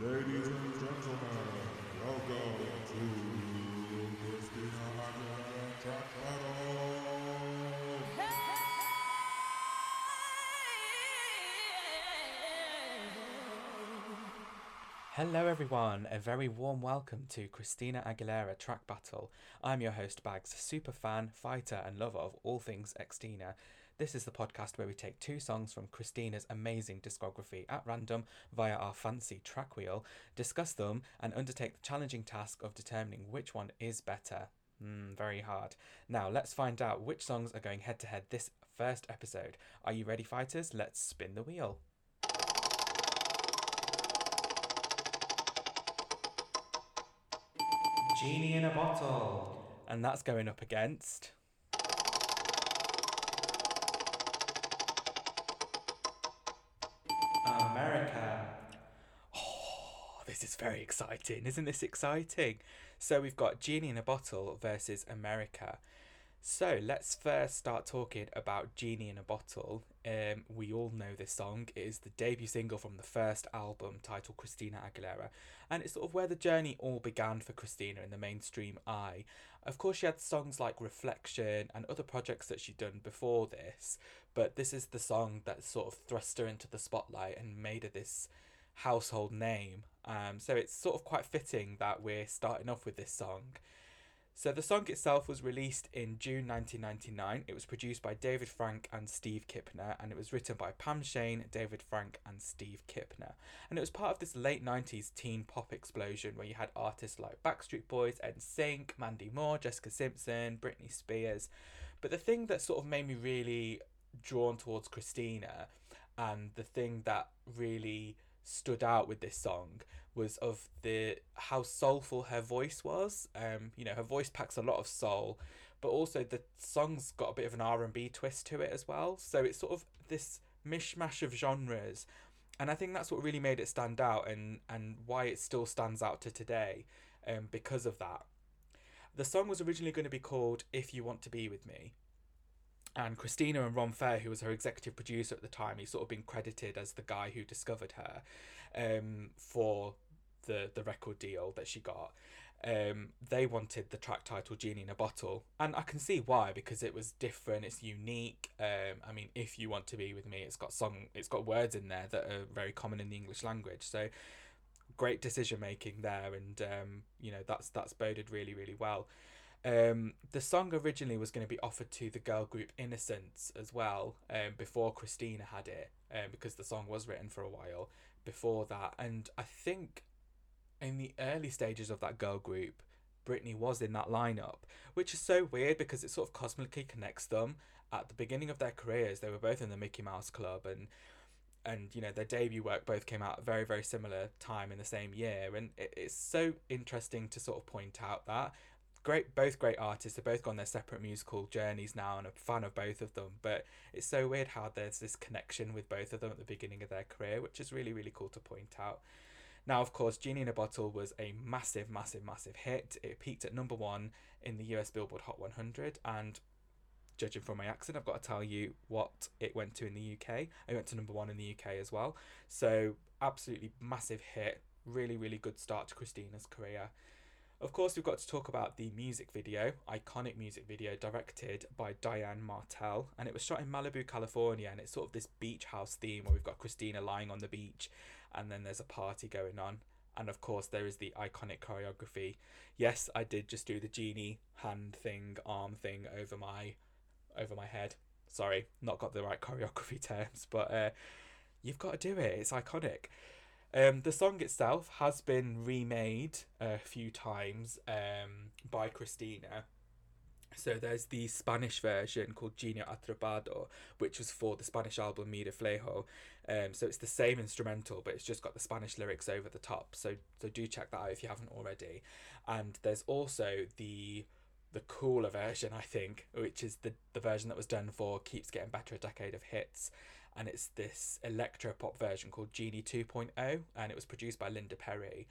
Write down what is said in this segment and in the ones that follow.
Ladies and gentlemen, welcome to Christina Aguilera Track Battle. Hello, everyone. A very warm welcome to Christina Aguilera Track Battle. I'm your host, Bags, super fan, fighter, and lover of all things Xtina. This is the podcast where we take two songs from Christina's amazing discography at random via our fancy track wheel, discuss them, and undertake the challenging task of determining which one is better. Mm, very hard. Now, let's find out which songs are going head to head this first episode. Are you ready, fighters? Let's spin the wheel. Genie in a bottle. And that's going up against. America. Oh, this is very exciting. Isn't this exciting? So we've got Genie in a Bottle versus America. So let's first start talking about Genie in a Bottle. Um, we all know this song. It is the debut single from the first album titled Christina Aguilera, and it's sort of where the journey all began for Christina in the mainstream eye. Of course, she had songs like Reflection and other projects that she'd done before this, but this is the song that sort of thrust her into the spotlight and made her this household name. Um, so it's sort of quite fitting that we're starting off with this song. So the song itself was released in June 1999. It was produced by David Frank and Steve Kipner, and it was written by Pam Sheyne, David Frank, and Steve Kipner. And it was part of this late 90s teen pop explosion where you had artists like Backstreet Boys, NSYNC, Mandy Moore, Jessica Simpson, Britney Spears. But the thing that sort of made me really drawn towards Christina, and the thing that really stood out with this song was of the how soulful her voice was. Um, you know, her voice packs a lot of soul, but also the song's got a bit of an R and B twist to it as well. So it's sort of this mishmash of genres, and I think that's what really made it stand out, and and why it still stands out to today, um, because of that. The song was originally going to be called "If You Want to Be with Me," and Christina and Ron Fair, who was her executive producer at the time, he's sort of been credited as the guy who discovered her um, for the the record deal that she got. Um, they wanted the track title "Genie in a Bottle," and I can see why because it was different, it's unique. Um, I mean, if you want to be with me, it's got song, it's got words in there that are very common in the English language. So great decision making there, and um, you know that's that's boded really really well. Um, the song originally was going to be offered to the girl group Innosense as well, um, before Christina had it, um, because the song was written for a while before that. And I think in the early stages of that girl group, Britney was in that lineup, which is so weird because it sort of cosmically connects them. At the beginning of their careers, they were both in the Mickey Mouse Club, and and you know their debut work both came out very very similar time in the same year, and it, it's so interesting to sort of point out that. Great both great artists they've both gone their separate musical journeys now and a fan of both of them. But it's so weird how there's this connection with both of them at the beginning of their career which is really really cool to point out now of course genie in a bottle was a massive massive massive hit. It peaked at number one in the us billboard hot 100 and judging from my accent i've got to tell you what it went to in the uk it went to number one in the uk as well. So absolutely massive hit. Really really good start to christina's career. Of course, we've got to talk about the music video, iconic music video directed by Diane Martel, and it was shot in Malibu, California, and it's sort of this beach house theme where we've got Christina lying on the beach, and then there's a party going on. And of course, there is the iconic choreography. Yes, I did just do the genie hand thing, arm thing over my, over my head. Sorry, not got the right choreography terms, but uh, you've got to do it. It's iconic. Um, the song itself has been remade a few times um, by Christina. So there's the Spanish version called Genio Atrapado, which was for the Spanish album Mi Reflejo. Um, so it's the same instrumental, but it's just got the Spanish lyrics over the top. So so do check that out if you haven't already. And there's also the the cooler version, I think, which is the, the version that was done for Keeps Getting Better, a decade of hits. And it's this electro pop version called Genie 2.0, and it was produced by Linda Perry.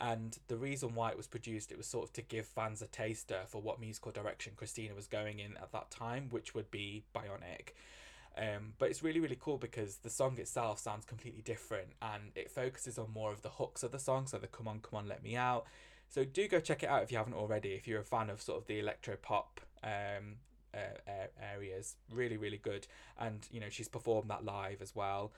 And the reason why it was produced, it was sort of to give fans a taster for what musical direction Christina was going in at that time, which would be bionic. Um, but it's really really cool because the song itself sounds completely different and it focuses on more of the hooks of the song, so the "Come on, come on, let me out." So do go check it out if you haven't already. If you're a fan of sort of the electro pop um, uh, areas, really really good. And you know she's performed that live as well.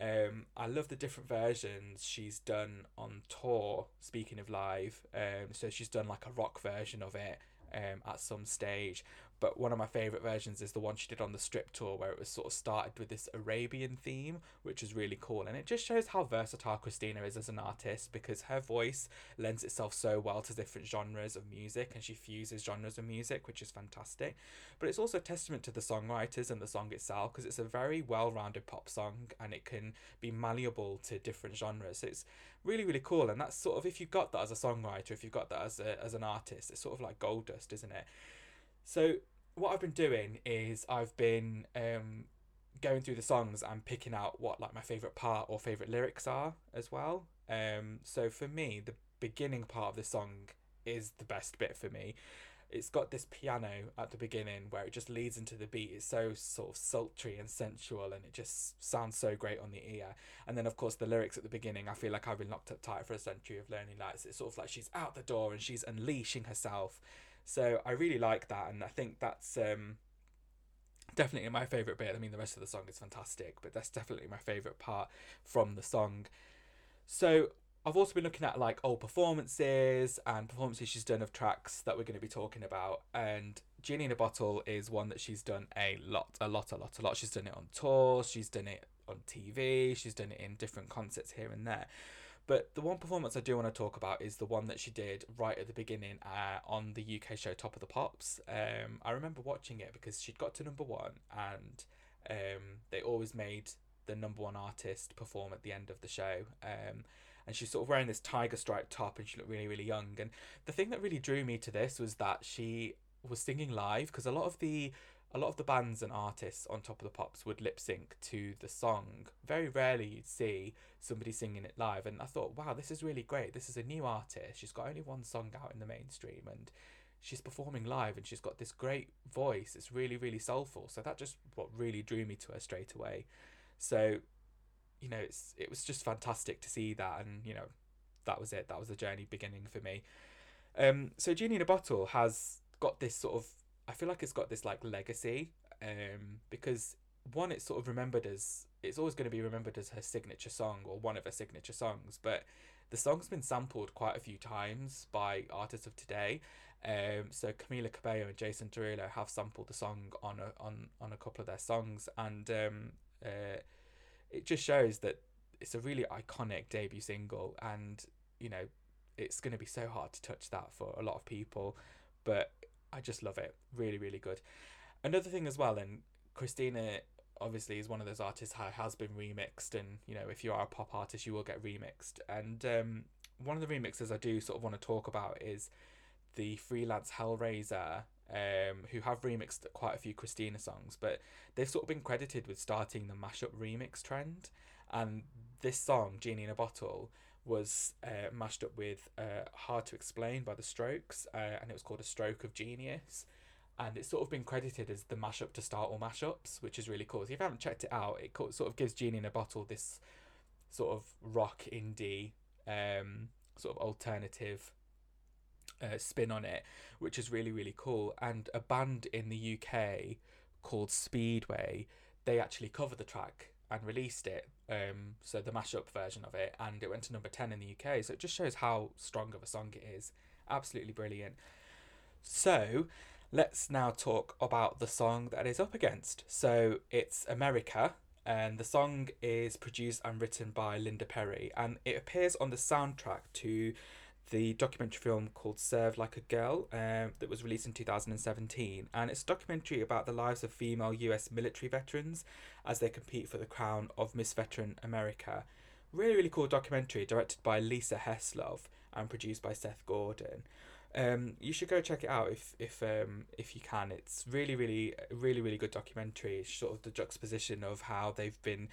Um, I love the different versions she's done on tour. Speaking of live, um, so she's done like a rock version of it um, at some stage. But one of my favourite versions is the one she did on the strip tour, where it was sort of started with this Arabian theme, which is really cool. And it just shows how versatile Christina is as an artist because her voice lends itself so well to different genres of music and she fuses genres of music, which is fantastic. But it's also testament to the songwriters and the song itself because it's a very well rounded pop song and it can be malleable to different genres. So it's really, really cool. And that's sort of, if you've got that as a songwriter, if you've got that as, a, as an artist, it's sort of like gold dust, isn't it? So what I've been doing is I've been um, going through the songs and picking out what like my favorite part or favorite lyrics are as well. Um, so for me, the beginning part of the song is the best bit for me. It's got this piano at the beginning where it just leads into the beat. It's so sort of sultry and sensual, and it just sounds so great on the ear. And then, of course, the lyrics at the beginning. I feel like I've been locked up tight for a century of learning lights. It's sort of like she's out the door and she's unleashing herself so I really like that, and I think that's um, definitely my favorite bit. I mean, the rest of the song is fantastic, but that's definitely my favorite part from the song. So I've also been looking at like old performances and performances she's done of tracks that we're going to be talking about. And Genie in a Bottle is one that she's done a lot, a lot, a lot, a lot. She's done it on tours, she's done it on TV, she's done it in different concerts here and there. But the one performance I do want to talk about is the one that she did right at the beginning uh, on the UK show Top of the Pops. Um, I remember watching it because she'd got to number one and um, they always made the number one artist perform at the end of the show. Um, and she's sort of wearing this tiger stripe top and she looked really, really young. And the thing that really drew me to this was that she was singing live because a lot of the a lot of the bands and artists on Top of the Pops would lip sync to the song. Very rarely you'd see somebody singing it live, and I thought, wow, this is really great. This is a new artist. She's got only one song out in the mainstream, and she's performing live, and she's got this great voice. It's really, really soulful. So that just what really drew me to her straight away. So, you know, it's it was just fantastic to see that, and you know, that was it. That was the journey beginning for me. Um, so Genie in a Bottle has got this sort of I feel like it's got this like legacy um, because one, it's sort of remembered as it's always going to be remembered as her signature song or one of her signature songs, but the song's been sampled quite a few times by artists of today. Um, so Camila Cabello and Jason Derulo have sampled the song on a on on a couple of their songs, and um, uh, it just shows that it's a really iconic debut single, and you know it's going to be so hard to touch that for a lot of people, but I just love it. Really, really good. Another thing as well, and Christina obviously is one of those artists who has been remixed, and you know if you are a pop artist, you will get remixed. And um, one of the remixes I do sort of want to talk about is the freelance Hellraiser, um, who have remixed quite a few Christina songs, but they've sort of been credited with starting the mashup remix trend. And this song, Genie in a Bottle, was uh, mashed up with uh, Hard to Explain by The Strokes, uh, and it was called A Stroke of Genius. And it's sort of been credited as the mashup to start all mashups, which is really cool. So if you haven't checked it out, it sort of gives Genie in a Bottle this sort of rock indie, um, sort of alternative uh, spin on it, which is really, really cool. And a band in the UK called Speedway, they actually cover the track and released it. Um, so the mashup version of it, and it went to number ten in the UK. So it just shows how strong of a song it is. Absolutely brilliant. So let's now talk about the song that is up against. So it's America, and the song is produced and written by Linda Perry, and it appears on the soundtrack to the documentary film called Serve Like a Girl um, that was released in 2017. And it's a documentary about the lives of female US military veterans as they compete for the crown of Miss Veteran America. Really, really cool documentary directed by Lisa Heslov and produced by Seth Gordon. Um, you should go check it out if if um if you can. It's really really really really good documentary. It's sort of the juxtaposition of how they've been,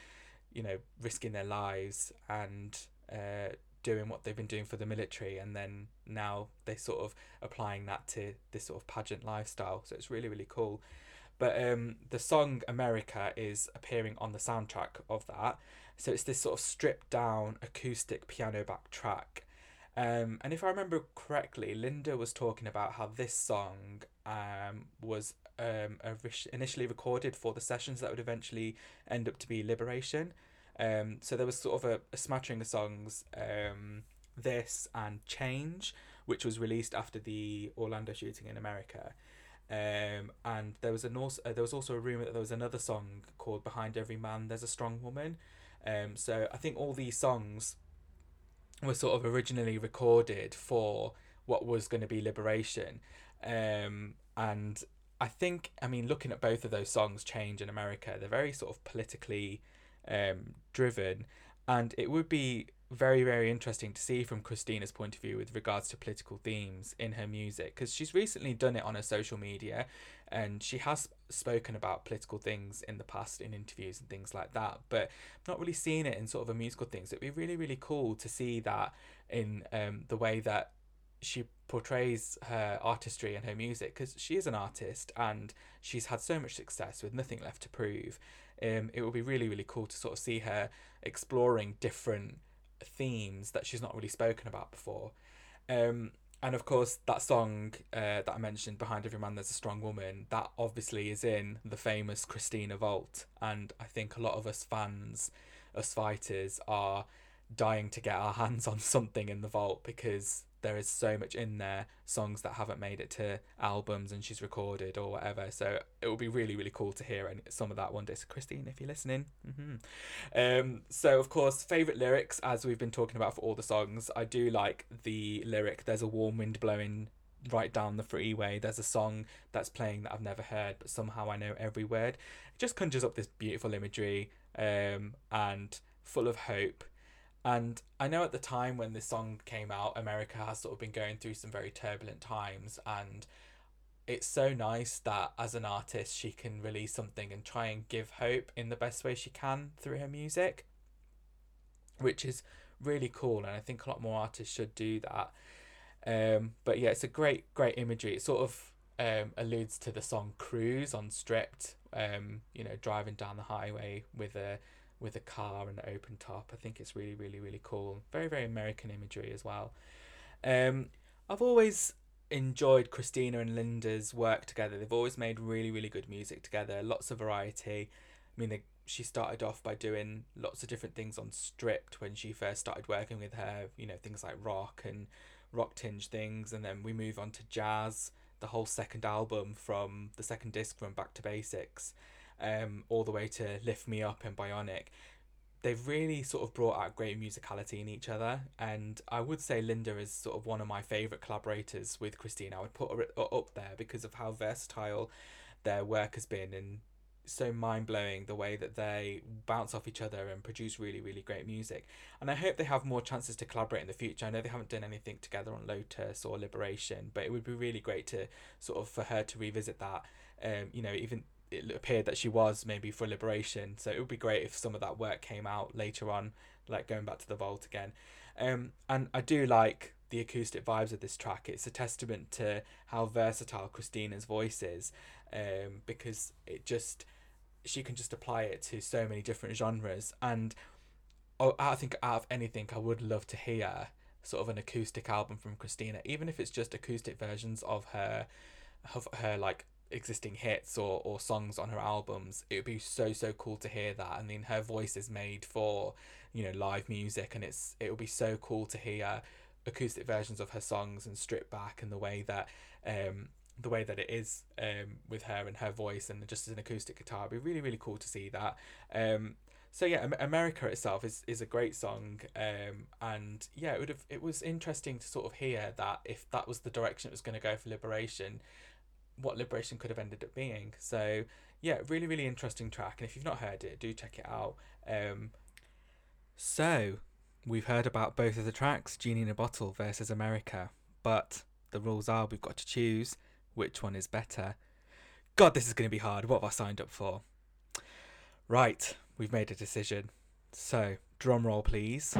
you know, risking their lives and uh, doing what they've been doing for the military and then now they're sort of applying that to this sort of pageant lifestyle so it's really really cool But um, the song America is appearing on the soundtrack of that. So it's this sort of stripped down acoustic piano back track. Um, and if I remember correctly, Linda was talking about how this song um, was um, initially recorded for the sessions that would eventually end up to be Liberation. Um, so there was sort of a, a smattering of songs, um, this and Change, which was released after the Orlando shooting in America. Um, and there was an also uh, there was also a rumor that there was another song called "Behind Every Man There's a Strong Woman." Um, so I think all these songs were sort of originally recorded for what was going to be Liberation, um, and I think I mean looking at both of those songs, "Change" and "America," they're very sort of politically um, driven, and it would be very very interesting to see from Christina's point of view with regards to political themes in her music because she's recently done it on her social media and she has spoken about political things in the past in interviews and things like that but not really seen it in sort of a musical things it'd be really really cool to see that in um, the way that she portrays her artistry and her music because she is an artist and she's had so much success with nothing left to prove um, it would be really really cool to sort of see her exploring different themes that she's not really spoken about before. Um, and of course, that song uh, that I mentioned, Behind Every Man There's a Strong Woman, that obviously is in the famous Christina Vault. And I think a lot of us fans, us fighters, are dying to get our hands on something in the vault because there is so much in there songs that haven't made it to albums and she's recorded or whatever. So it will be really really cool to hear and some of that one day. So christine if you're listening mm-hmm. um so of course favorite lyrics as we've been talking about for all the songs i do like the lyric there's a warm wind blowing right down the freeway. There's a song that's playing that i've never heard but somehow i know every word. It just conjures up this beautiful imagery um and full of hope and I know at the time when this song came out, America has sort of been going through some very turbulent times. And it's so nice that as an artist, she can release something and try and give hope in the best way she can through her music, which is really cool. And I think a lot more artists should do that. Um, but yeah, it's a great, great imagery. It sort of um, alludes to the song Cruz on Stripped, um, you know, driving down the highway with a with a car and an open top. I think it's really, really, really cool. Very, very American imagery as well. Um, I've always enjoyed Christina and Linda's work together. They've always made really, really good music together. Lots of variety. I mean, they, she started off by doing lots of different things on Stripped when she first started working with her. You know, things like rock and rock tinge things, and then we move on to jazz. The whole second album from the second disc from Back to Basics um, all the way to Lift Me Up and Bionic, they've really sort of brought out great musicality in each other. And I would say Linda is sort of one of my favourite collaborators with Christine. I would put her up there because of how versatile their work has been and so mind blowing the way that they bounce off each other and produce really, really great music. And I hope they have more chances to collaborate in the future. I know they haven't done anything together on Lotus or Liberation, but it would be really great to sort of for her to revisit that. Um, you know, even it appeared that she was maybe for liberation. So it would be great if some of that work came out later on, like going back to the vault again. Um, and I do like the acoustic vibes of this track. It's a testament to how versatile Christina's voice is, um, because it just she can just apply it to so many different genres. And oh, I think out of anything, I would love to hear sort of an acoustic album from Christina, even if it's just acoustic versions of her, of her like existing hits or, or songs on her albums it would be so so cool to hear that. I mean her voice is made for you know live music and it's it would be so cool to hear acoustic versions of her songs and stripped back and the way that um the way that it is um with her and her voice and just as an acoustic guitar. It'd be really really cool to see that. Um so yeah america itself is, is a great song um and yeah it would have it was interesting to sort of hear that if that was the direction it was going to go for liberation what Liberation could have ended up being. So yeah, really really interesting track, and if you've not heard it, do check it out. Um, so we've heard about both of the tracks, Genie in a Bottle versus America, but the rules are we've got to choose which one is better. God, this is going to be hard. What have I signed up for? Right, we've made a decision. So, drum roll, please.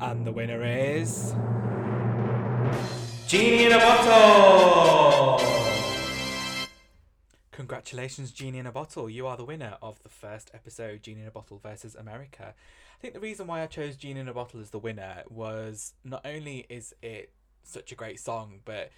And the winner is. Genie in a Bottle! congratulations, Genie in a Bottle. You are the winner of the first episode, Genie in a Bottle versus America. I think the reason why I chose Genie in a Bottle as the winner was not only is it such a great song, but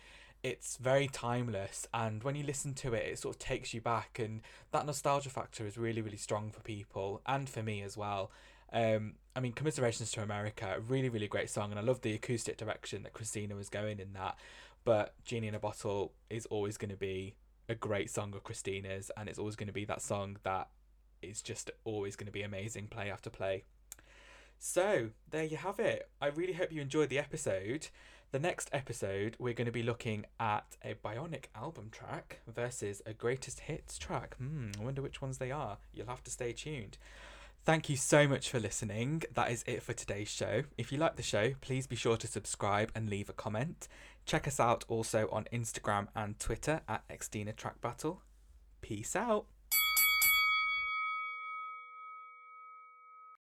it's very timeless and when you listen to it it sort of takes you back and that nostalgia factor is really really strong for people and for me as well um, I mean, Commiserations to America, really, really great song, and I love the acoustic direction that Christina was going in that. But Genie in a Bottle is always going to be a great song of Christina's, and it's always going to be that song that is just always going to be amazing play after play. So, there you have it. I really hope you enjoyed the episode. The next episode, we're going to be looking at a Bionic album track versus a greatest hits track. Hmm, I wonder which ones they are. You'll have to stay tuned. Thank you so much for listening. That is it for today's show. If you like the show, please be sure to subscribe and leave a comment. Check us out also on Instagram and Twitter at Xtina Track Battle. Peace out.